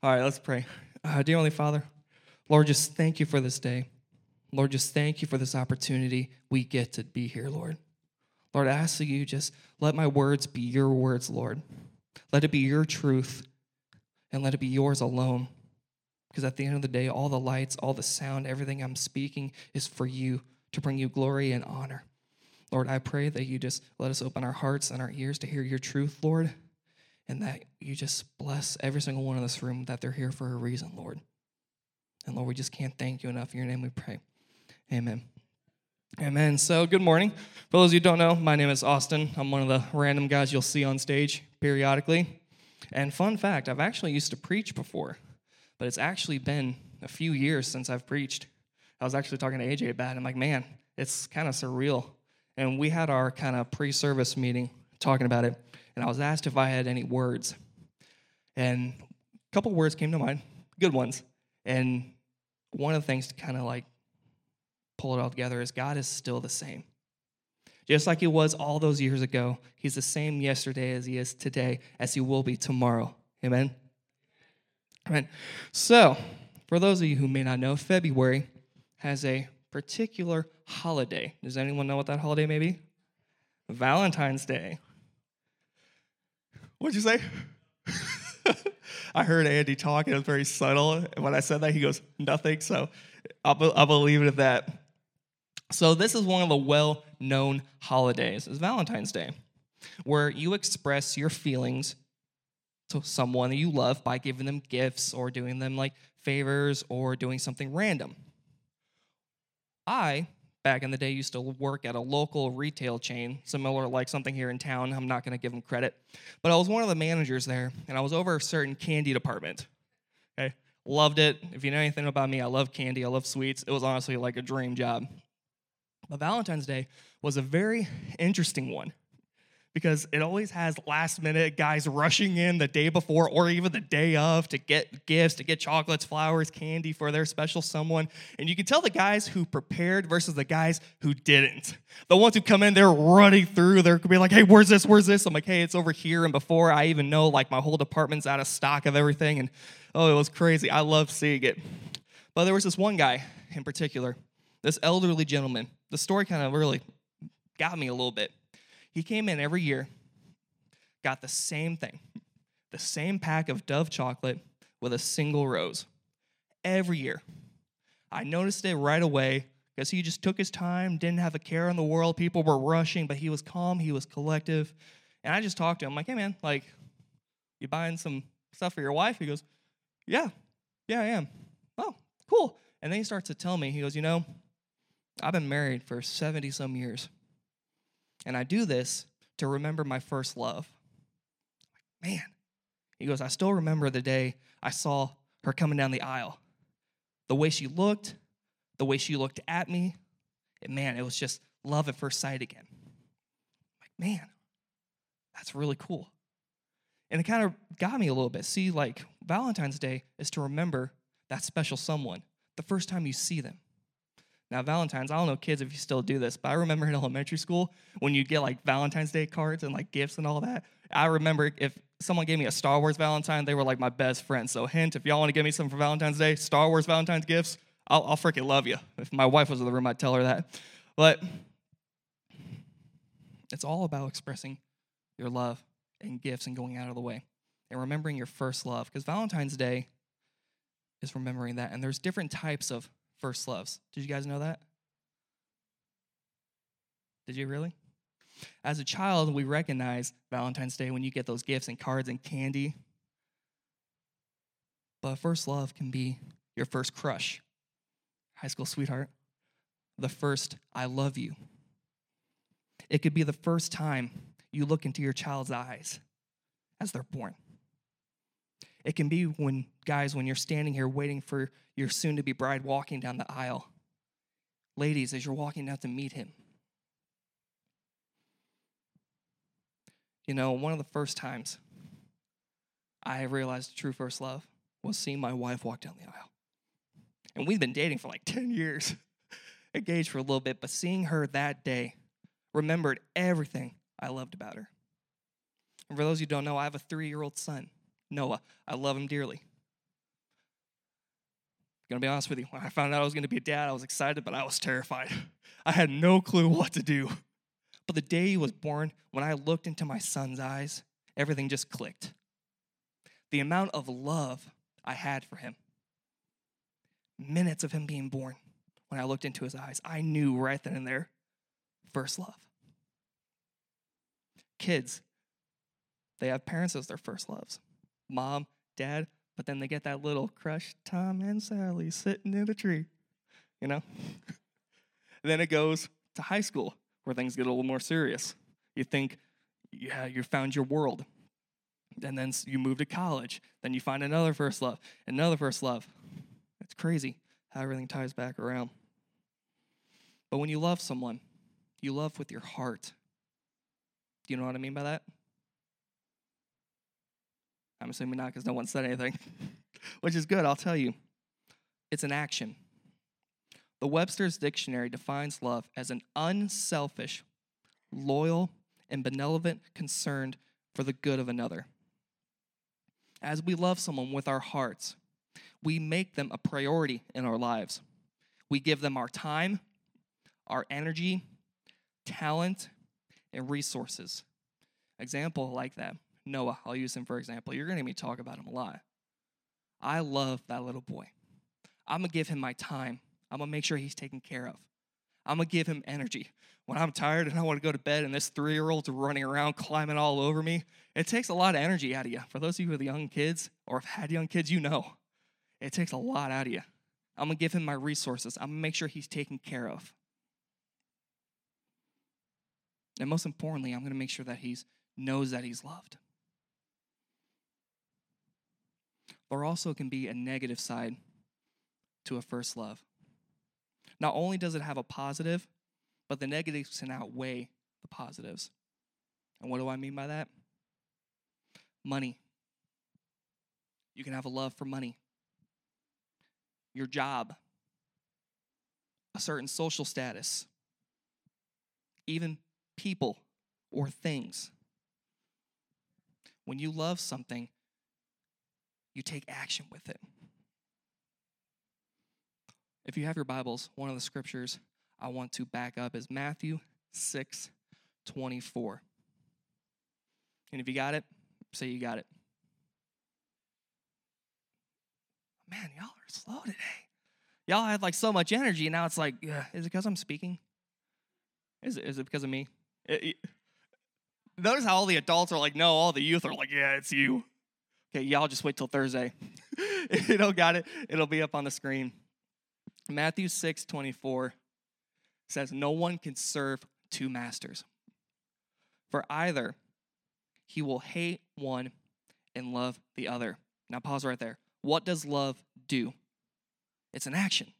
All right, let's pray. Uh, dear Holy Father, Lord, just thank you for this day. Lord, just thank you for this opportunity we get to be here, Lord. Lord, I ask that you just let my words be your words, Lord. Let it be your truth and let it be yours alone. Because at the end of the day, all the lights, all the sound, everything I'm speaking is for you to bring you glory and honor. Lord, I pray that you just let us open our hearts and our ears to hear your truth, Lord, and that you just bless every single one in this room that they're here for a reason, Lord. And Lord, we just can't thank you enough. In your name we pray. Amen. Amen. So, good morning. For those of you who don't know, my name is Austin. I'm one of the random guys you'll see on stage periodically. And fun fact, I've actually used to preach before, but it's actually been a few years since I've preached. I was actually talking to AJ about it. I'm like, man, it's kind of surreal. And we had our kind of pre service meeting talking about it, and I was asked if I had any words. And a couple words came to mind, good ones. And one of the things to kind of like pull it all together is God is still the same. Just like he was all those years ago, he's the same yesterday as he is today, as he will be tomorrow. Amen? Amen. So, for those of you who may not know, February has a particular holiday. Does anyone know what that holiday may be? Valentine's Day. What'd you say? I heard Andy talk, and it was very subtle. And when I said that, he goes, nothing. So I'll, I'll believe it at that. So, this is one of the well known holidays, is Valentine's Day, where you express your feelings to someone you love by giving them gifts or doing them like favors or doing something random. I, back in the day, used to work at a local retail chain, similar like something here in town. I'm not going to give them credit, but I was one of the managers there, and I was over a certain candy department. Okay, loved it. If you know anything about me, I love candy. I love sweets. It was honestly like a dream job. But Valentine's Day was a very interesting one because it always has last minute guys rushing in the day before or even the day of to get gifts, to get chocolates, flowers, candy for their special someone. And you can tell the guys who prepared versus the guys who didn't. The ones who come in, they're running through, they're be like, hey, where's this? Where's this? I'm like, hey, it's over here. And before I even know, like my whole department's out of stock of everything. And oh, it was crazy. I love seeing it. But there was this one guy in particular, this elderly gentleman the story kind of really got me a little bit. He came in every year, got the same thing, the same pack of Dove chocolate with a single rose every year. I noticed it right away because he just took his time, didn't have a care in the world. People were rushing, but he was calm, he was collective. And I just talked to him, like, hey man, like, you buying some stuff for your wife? He goes, yeah, yeah, I am. Oh, cool. And then he starts to tell me, he goes, you know, I've been married for 70 some years. And I do this to remember my first love. Man, he goes, I still remember the day I saw her coming down the aisle. The way she looked, the way she looked at me, and man, it was just love at first sight again. Like, man, that's really cool. And it kind of got me a little bit. See, like Valentine's Day is to remember that special someone the first time you see them. Now, Valentine's, I don't know, kids, if you still do this, but I remember in elementary school when you get like Valentine's Day cards and like gifts and all that. I remember if someone gave me a Star Wars Valentine, they were like my best friend. So, hint, if y'all want to give me something for Valentine's Day, Star Wars Valentine's gifts, I'll, I'll freaking love you. If my wife was in the room, I'd tell her that. But it's all about expressing your love and gifts and going out of the way and remembering your first love because Valentine's Day is remembering that. And there's different types of first loves. Did you guys know that? Did you really? As a child, we recognize Valentine's Day when you get those gifts and cards and candy. But first love can be your first crush, high school sweetheart, the first I love you. It could be the first time you look into your child's eyes as they're born. It can be when, guys, when you're standing here waiting for your soon to be bride walking down the aisle. Ladies, as you're walking down to meet him. You know, one of the first times I realized true first love was seeing my wife walk down the aisle. And we've been dating for like 10 years, engaged for a little bit, but seeing her that day remembered everything I loved about her. And for those of who don't know, I have a three year old son. Noah. I love him dearly. Gonna be honest with you, when I found out I was gonna be a dad, I was excited, but I was terrified. I had no clue what to do. But the day he was born, when I looked into my son's eyes, everything just clicked. The amount of love I had for him. Minutes of him being born, when I looked into his eyes, I knew right then and there first love. Kids, they have parents as their first loves mom, dad, but then they get that little crush, Tom and Sally sitting in a tree, you know? then it goes to high school where things get a little more serious. You think, yeah, you found your world. And then you move to college. Then you find another first love, another first love. It's crazy how everything ties back around. But when you love someone, you love with your heart. Do you know what I mean by that? I'm assuming not because no one said anything, which is good, I'll tell you. It's an action. The Webster's Dictionary defines love as an unselfish, loyal, and benevolent concern for the good of another. As we love someone with our hearts, we make them a priority in our lives. We give them our time, our energy, talent, and resources. Example like that Noah, I'll use him for example. You're going to hear me talk about him a lot. I love that little boy. I'm going to give him my time. I'm going to make sure he's taken care of. I'm going to give him energy. When I'm tired and I want to go to bed and this three year old's running around climbing all over me, it takes a lot of energy out of you. For those of you with young kids or have had young kids, you know it takes a lot out of you. I'm going to give him my resources. I'm going to make sure he's taken care of. And most importantly, I'm going to make sure that he knows that he's loved. There also can be a negative side to a first love. Not only does it have a positive, but the negatives can outweigh the positives. And what do I mean by that? Money. You can have a love for money, your job, a certain social status, even people or things. When you love something, you take action with it. If you have your Bibles, one of the scriptures I want to back up is Matthew 6 24. And if you got it, say you got it. Man, y'all are slow today. Y'all had like so much energy, and now it's like, yeah, is it because I'm speaking? Is it, is it because of me? It, it, notice how all the adults are like, no, all the youth are like, yeah, it's you. Okay, y'all just wait till Thursday. if you don't got it, it'll be up on the screen. Matthew 6 24 says, No one can serve two masters. For either he will hate one and love the other. Now, pause right there. What does love do? It's an action.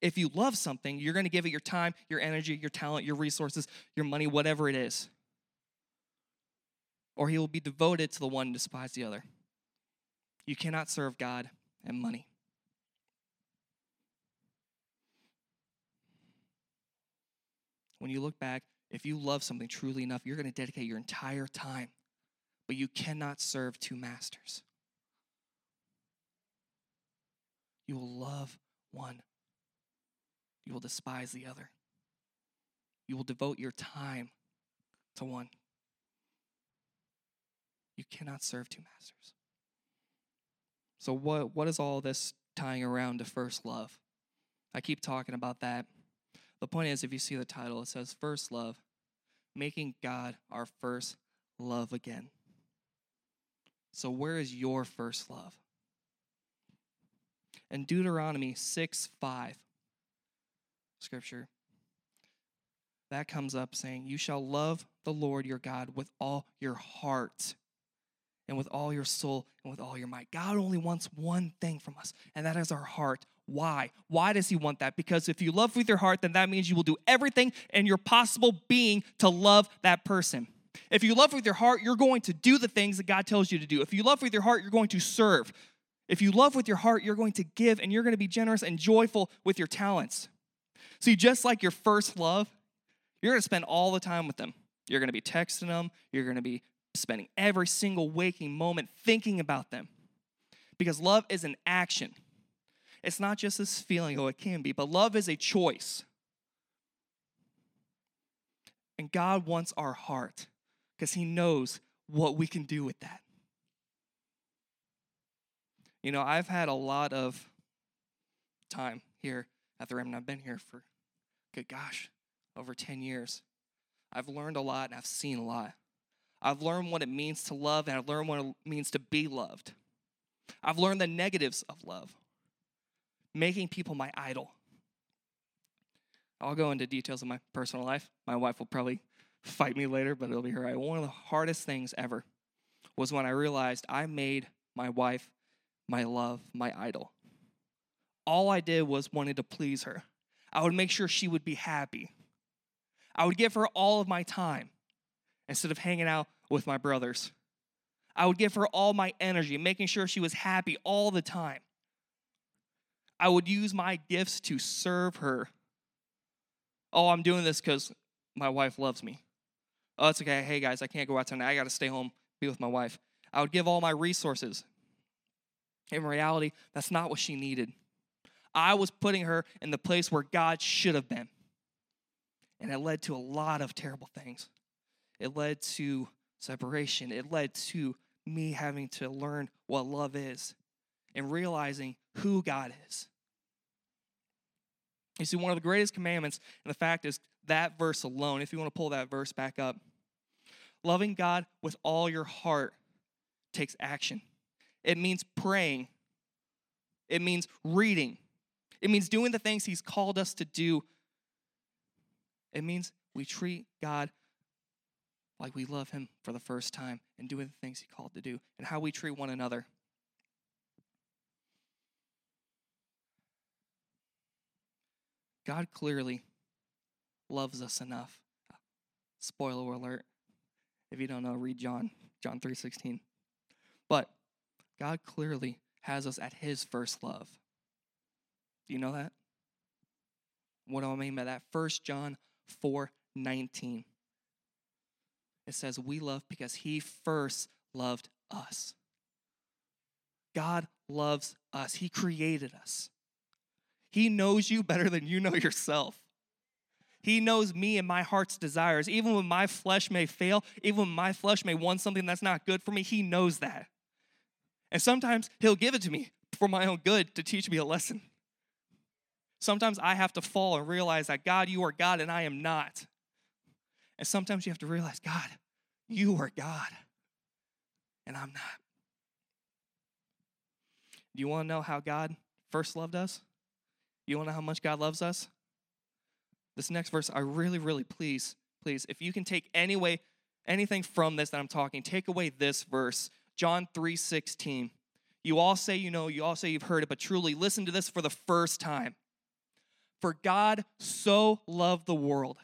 If you love something, you're going to give it your time, your energy, your talent, your resources, your money, whatever it is. Or he will be devoted to the one and despise the other. You cannot serve God and money. When you look back, if you love something truly enough, you're going to dedicate your entire time. But you cannot serve two masters. You will love one you will despise the other. You will devote your time to one. You cannot serve two masters. So, what, what is all this tying around to first love? I keep talking about that. The point is, if you see the title, it says First Love, making God our first love again. So, where is your first love? In Deuteronomy 6 5, scripture, that comes up saying, You shall love the Lord your God with all your heart and with all your soul and with all your might. God only wants one thing from us, and that is our heart. Why? Why does He want that? Because if you love with your heart, then that means you will do everything in your possible being to love that person. If you love with your heart, you're going to do the things that God tells you to do. If you love with your heart, you're going to serve. If you love with your heart, you're going to give and you're going to be generous and joyful with your talents. See, just like your first love, you're going to spend all the time with them. You're going to be texting them, you're going to be spending every single waking moment thinking about them. Because love is an action. It's not just this feeling, oh, it can be, but love is a choice. And God wants our heart because He knows what we can do with that. You know, I've had a lot of time here at the Remnant. I've been here for, good gosh, over 10 years. I've learned a lot and I've seen a lot. I've learned what it means to love and I've learned what it means to be loved. I've learned the negatives of love, making people my idol. I'll go into details of my personal life. My wife will probably fight me later, but it'll be her. One of the hardest things ever was when I realized I made my wife my love, my idol. All I did was wanted to please her. I would make sure she would be happy. I would give her all of my time instead of hanging out with my brothers. I would give her all my energy, making sure she was happy all the time. I would use my gifts to serve her. Oh, I'm doing this because my wife loves me. Oh, it's okay. Hey, guys, I can't go out tonight. I got to stay home, be with my wife. I would give all my resources. In reality, that's not what she needed. I was putting her in the place where God should have been. And it led to a lot of terrible things. It led to separation. It led to me having to learn what love is and realizing who God is. You see, one of the greatest commandments, and the fact is that verse alone, if you want to pull that verse back up, loving God with all your heart takes action. It means praying, it means reading, it means doing the things He's called us to do. It means we treat God like we love Him for the first time and doing the things He called to do, and how we treat one another. God clearly loves us enough. Spoiler alert. If you don't know, read John, John 3:16. But God clearly has us at his first love. Do you know that? What do I mean by that? 1 John 4 19. It says, We love because he first loved us. God loves us, he created us. He knows you better than you know yourself. He knows me and my heart's desires. Even when my flesh may fail, even when my flesh may want something that's not good for me, He knows that. And sometimes He'll give it to me for my own good to teach me a lesson. Sometimes I have to fall and realize that God, you are God and I am not. And sometimes you have to realize, God, you are God and I'm not. Do you want to know how God first loved us? You want to know how much God loves us? This next verse, I really, really please, please, if you can take any way, anything from this that I'm talking, take away this verse, John 3 16. You all say you know, you all say you've heard it, but truly listen to this for the first time. For God so loved the world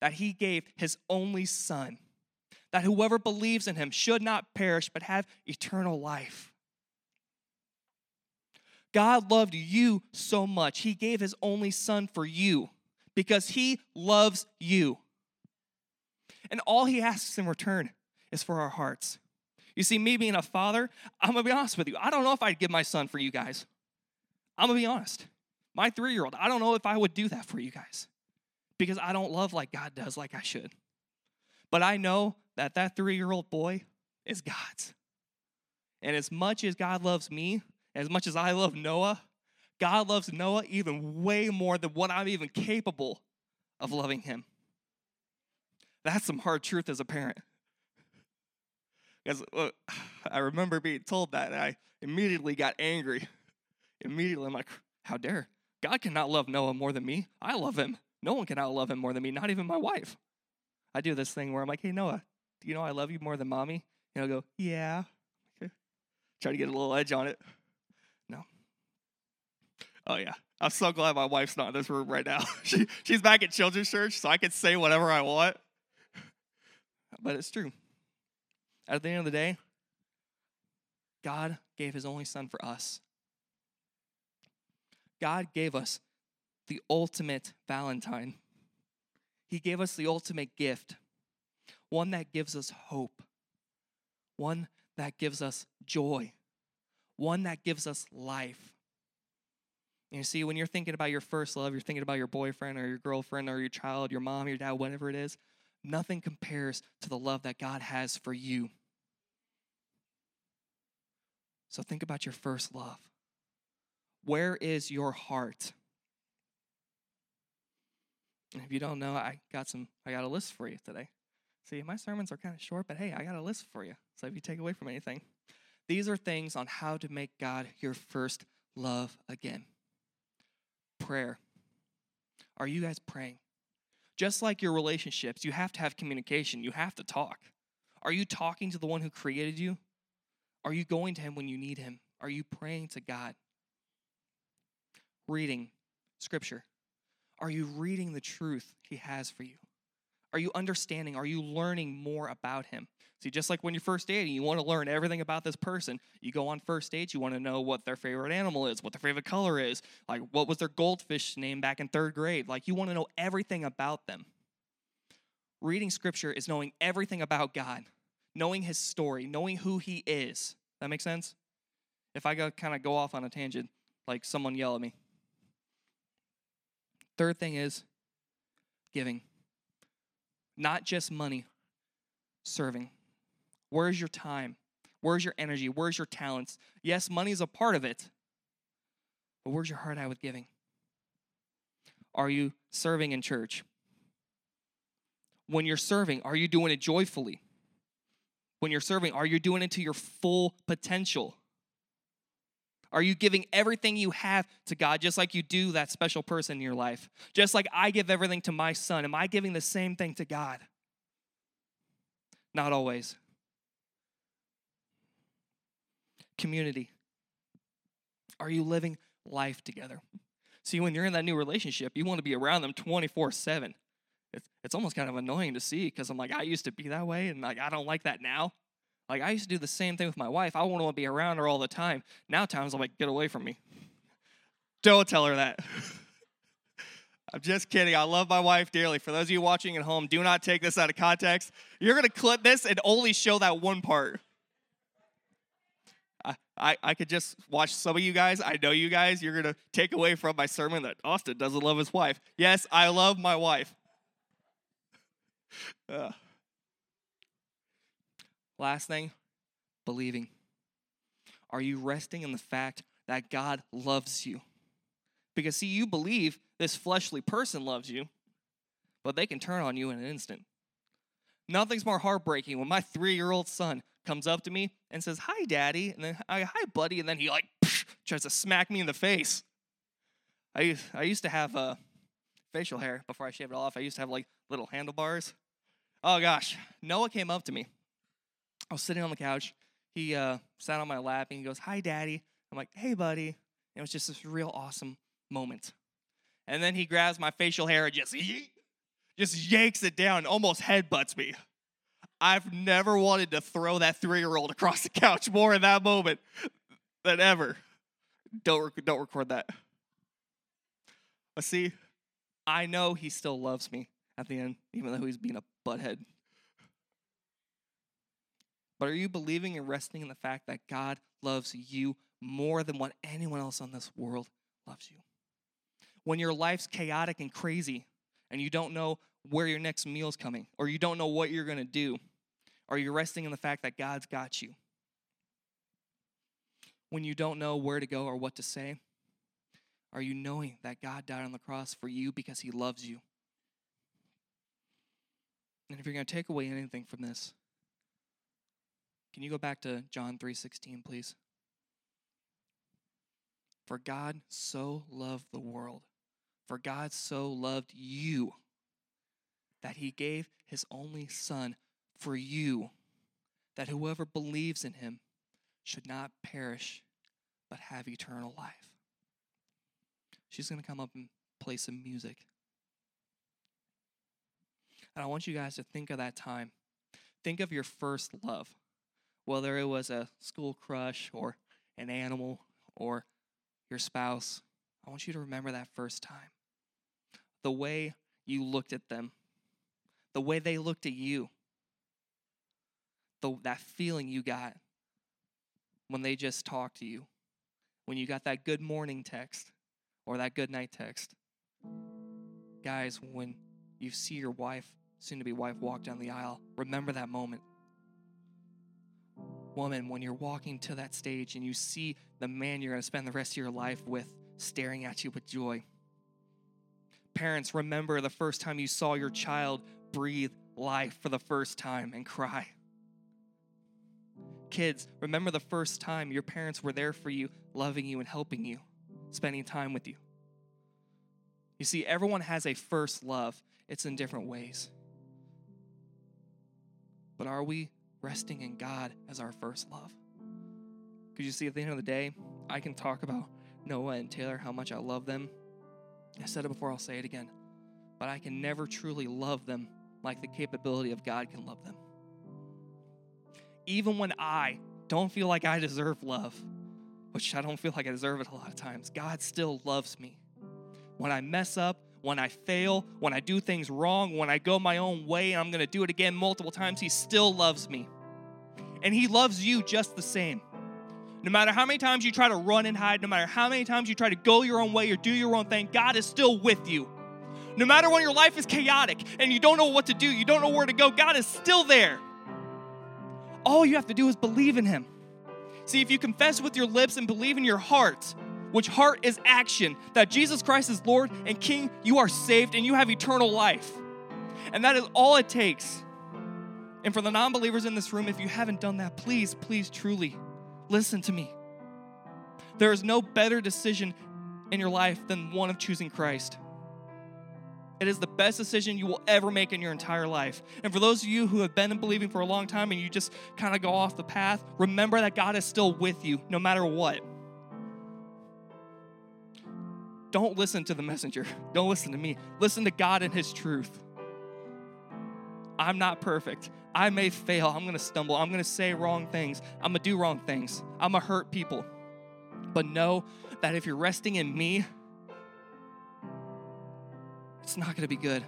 that he gave his only Son, that whoever believes in him should not perish but have eternal life. God loved you so much, he gave his only Son for you because he loves you. And all he asks in return is for our hearts. You see, me being a father, I'm gonna be honest with you. I don't know if I'd give my son for you guys. I'm gonna be honest. My three year old, I don't know if I would do that for you guys because I don't love like God does, like I should. But I know that that three year old boy is God's. And as much as God loves me, as much as I love Noah, God loves Noah even way more than what I'm even capable of loving him. That's some hard truth as a parent. Because uh, I remember being told that, and I immediately got angry. Immediately, I'm like, how dare? God cannot love Noah more than me. I love him. No one cannot love him more than me, not even my wife. I do this thing where I'm like, hey, Noah, do you know I love you more than mommy? And he'll go, yeah. Okay. Try to get a little edge on it. No. Oh, yeah. I'm so glad my wife's not in this room right now. she, she's back at children's church, so I can say whatever I want. But it's true. At the end of the day, God gave his only son for us. God gave us the ultimate Valentine. He gave us the ultimate gift, one that gives us hope, one that gives us joy, one that gives us life. And you see, when you're thinking about your first love, you're thinking about your boyfriend or your girlfriend or your child, your mom, your dad, whatever it is, nothing compares to the love that God has for you. So think about your first love. Where is your heart? If you don't know, I got some I got a list for you today. See, my sermons are kind of short, but hey, I got a list for you. So if you take away from anything, these are things on how to make God your first love again. Prayer. Are you guys praying? Just like your relationships, you have to have communication, you have to talk. Are you talking to the one who created you? Are you going to him when you need him? Are you praying to God? Reading scripture. Are you reading the truth he has for you? Are you understanding? Are you learning more about him? See, just like when you're first dating, you want to learn everything about this person. You go on first dates, you want to know what their favorite animal is, what their favorite color is, like what was their goldfish name back in third grade. Like you want to know everything about them. Reading scripture is knowing everything about God, knowing his story, knowing who he is. That makes sense? If I go kind of go off on a tangent, like someone yell at me. Third thing is giving. Not just money, serving. Where's your time? Where's your energy? Where's your talents? Yes, money is a part of it, but where's your heart at with giving? Are you serving in church? When you're serving, are you doing it joyfully? When you're serving, are you doing it to your full potential? Are you giving everything you have to God, just like you do that special person in your life? Just like I give everything to my son, am I giving the same thing to God? Not always. Community. Are you living life together? See, when you're in that new relationship, you want to be around them 24 7. It's, it's almost kind of annoying to see because I'm like, I used to be that way and like I don't like that now. Like I used to do the same thing with my wife. I want to be around her all the time. Now times I'm like, get away from me. Don't tell her that. I'm just kidding. I love my wife dearly. For those of you watching at home, do not take this out of context. You're gonna clip this and only show that one part. I, I, I could just watch some of you guys. I know you guys. You're gonna take away from my sermon that Austin doesn't love his wife. Yes, I love my wife. Uh. Last thing, believing. Are you resting in the fact that God loves you? Because, see, you believe this fleshly person loves you, but they can turn on you in an instant. Nothing's more heartbreaking when my three year old son comes up to me and says, Hi, daddy, and then, Hi, buddy, and then he like psh, tries to smack me in the face. I, I used to have uh, facial hair before I shaved it all off. I used to have like little handlebars. Oh gosh, Noah came up to me I was sitting on the couch. He uh, sat on my lap and he goes, Hi, daddy. I'm like, Hey, buddy. And it was just this real awesome moment. And then he grabs my facial hair and just, just yanks it down, almost headbutts me. I've never wanted to throw that three year old across the couch more in that moment than ever. Don't, don't record that. But see, I know he still loves me at the end, even though he's being a butthead. But are you believing and resting in the fact that God loves you more than what anyone else on this world loves you? When your life's chaotic and crazy and you don't know where your next meal's coming or you don't know what you're going to do, are you resting in the fact that God's got you? When you don't know where to go or what to say, are you knowing that God died on the cross for you because he loves you? And if you're going to take away anything from this, can you go back to John 3:16, please? For God so loved the world, for God so loved you that he gave his only son for you, that whoever believes in him should not perish but have eternal life. She's going to come up and play some music. And I want you guys to think of that time. Think of your first love whether it was a school crush or an animal or your spouse, I want you to remember that first time. The way you looked at them, the way they looked at you, the, that feeling you got when they just talked to you, when you got that good morning text, or that good night text. Guys, when you see your wife, soon to be wife, walk down the aisle, remember that moment. Woman, when you're walking to that stage and you see the man you're going to spend the rest of your life with staring at you with joy. Parents, remember the first time you saw your child breathe life for the first time and cry. Kids, remember the first time your parents were there for you, loving you and helping you, spending time with you. You see, everyone has a first love, it's in different ways. But are we resting in God as our first love? Because you see, at the end of the day, I can talk about Noah and Taylor, how much I love them. I said it before, I'll say it again. But I can never truly love them like the capability of God can love them. Even when I don't feel like I deserve love, which I don't feel like I deserve it a lot of times, God still loves me. When I mess up, when I fail, when I do things wrong, when I go my own way, and I'm gonna do it again multiple times, He still loves me. And He loves you just the same. No matter how many times you try to run and hide, no matter how many times you try to go your own way or do your own thing, God is still with you. No matter when your life is chaotic and you don't know what to do, you don't know where to go, God is still there. All you have to do is believe in Him. See, if you confess with your lips and believe in your heart, which heart is action, that Jesus Christ is Lord and King, you are saved and you have eternal life. And that is all it takes. And for the non believers in this room, if you haven't done that, please, please, truly Listen to me. There is no better decision in your life than one of choosing Christ. It is the best decision you will ever make in your entire life. And for those of you who have been believing for a long time and you just kind of go off the path, remember that God is still with you no matter what. Don't listen to the messenger. Don't listen to me. Listen to God and His truth. I'm not perfect. I may fail. I'm going to stumble. I'm going to say wrong things. I'm going to do wrong things. I'm going to hurt people. But know that if you're resting in me, it's not going to be good.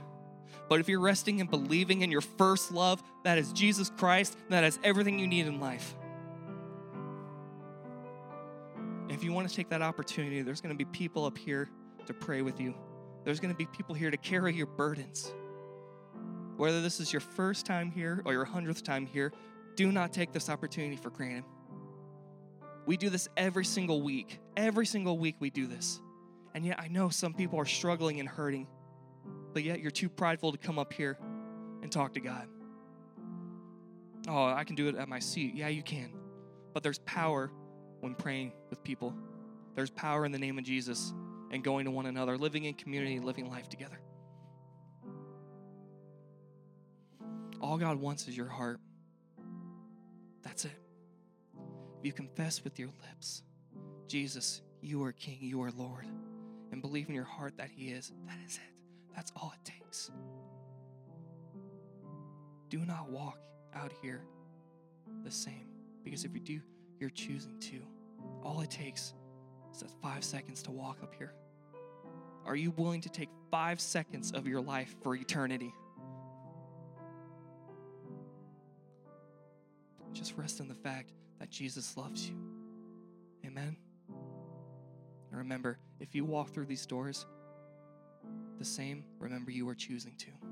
But if you're resting and believing in your first love, that is Jesus Christ, that is everything you need in life. If you want to take that opportunity, there's going to be people up here to pray with you. There's going to be people here to carry your burdens. Whether this is your first time here or your hundredth time here, do not take this opportunity for granted. We do this every single week. Every single week we do this. And yet I know some people are struggling and hurting, but yet you're too prideful to come up here and talk to God. Oh, I can do it at my seat. Yeah, you can. But there's power when praying with people. There's power in the name of Jesus and going to one another, living in community, living life together. All God wants is your heart. That's it. If you confess with your lips, Jesus, you are King, you are Lord, and believe in your heart that He is, that is it. That's all it takes. Do not walk out here the same, because if you do, you're choosing to. All it takes is that five seconds to walk up here. Are you willing to take five seconds of your life for eternity? Just rest in the fact that Jesus loves you. Amen. And remember, if you walk through these doors the same, remember you are choosing to.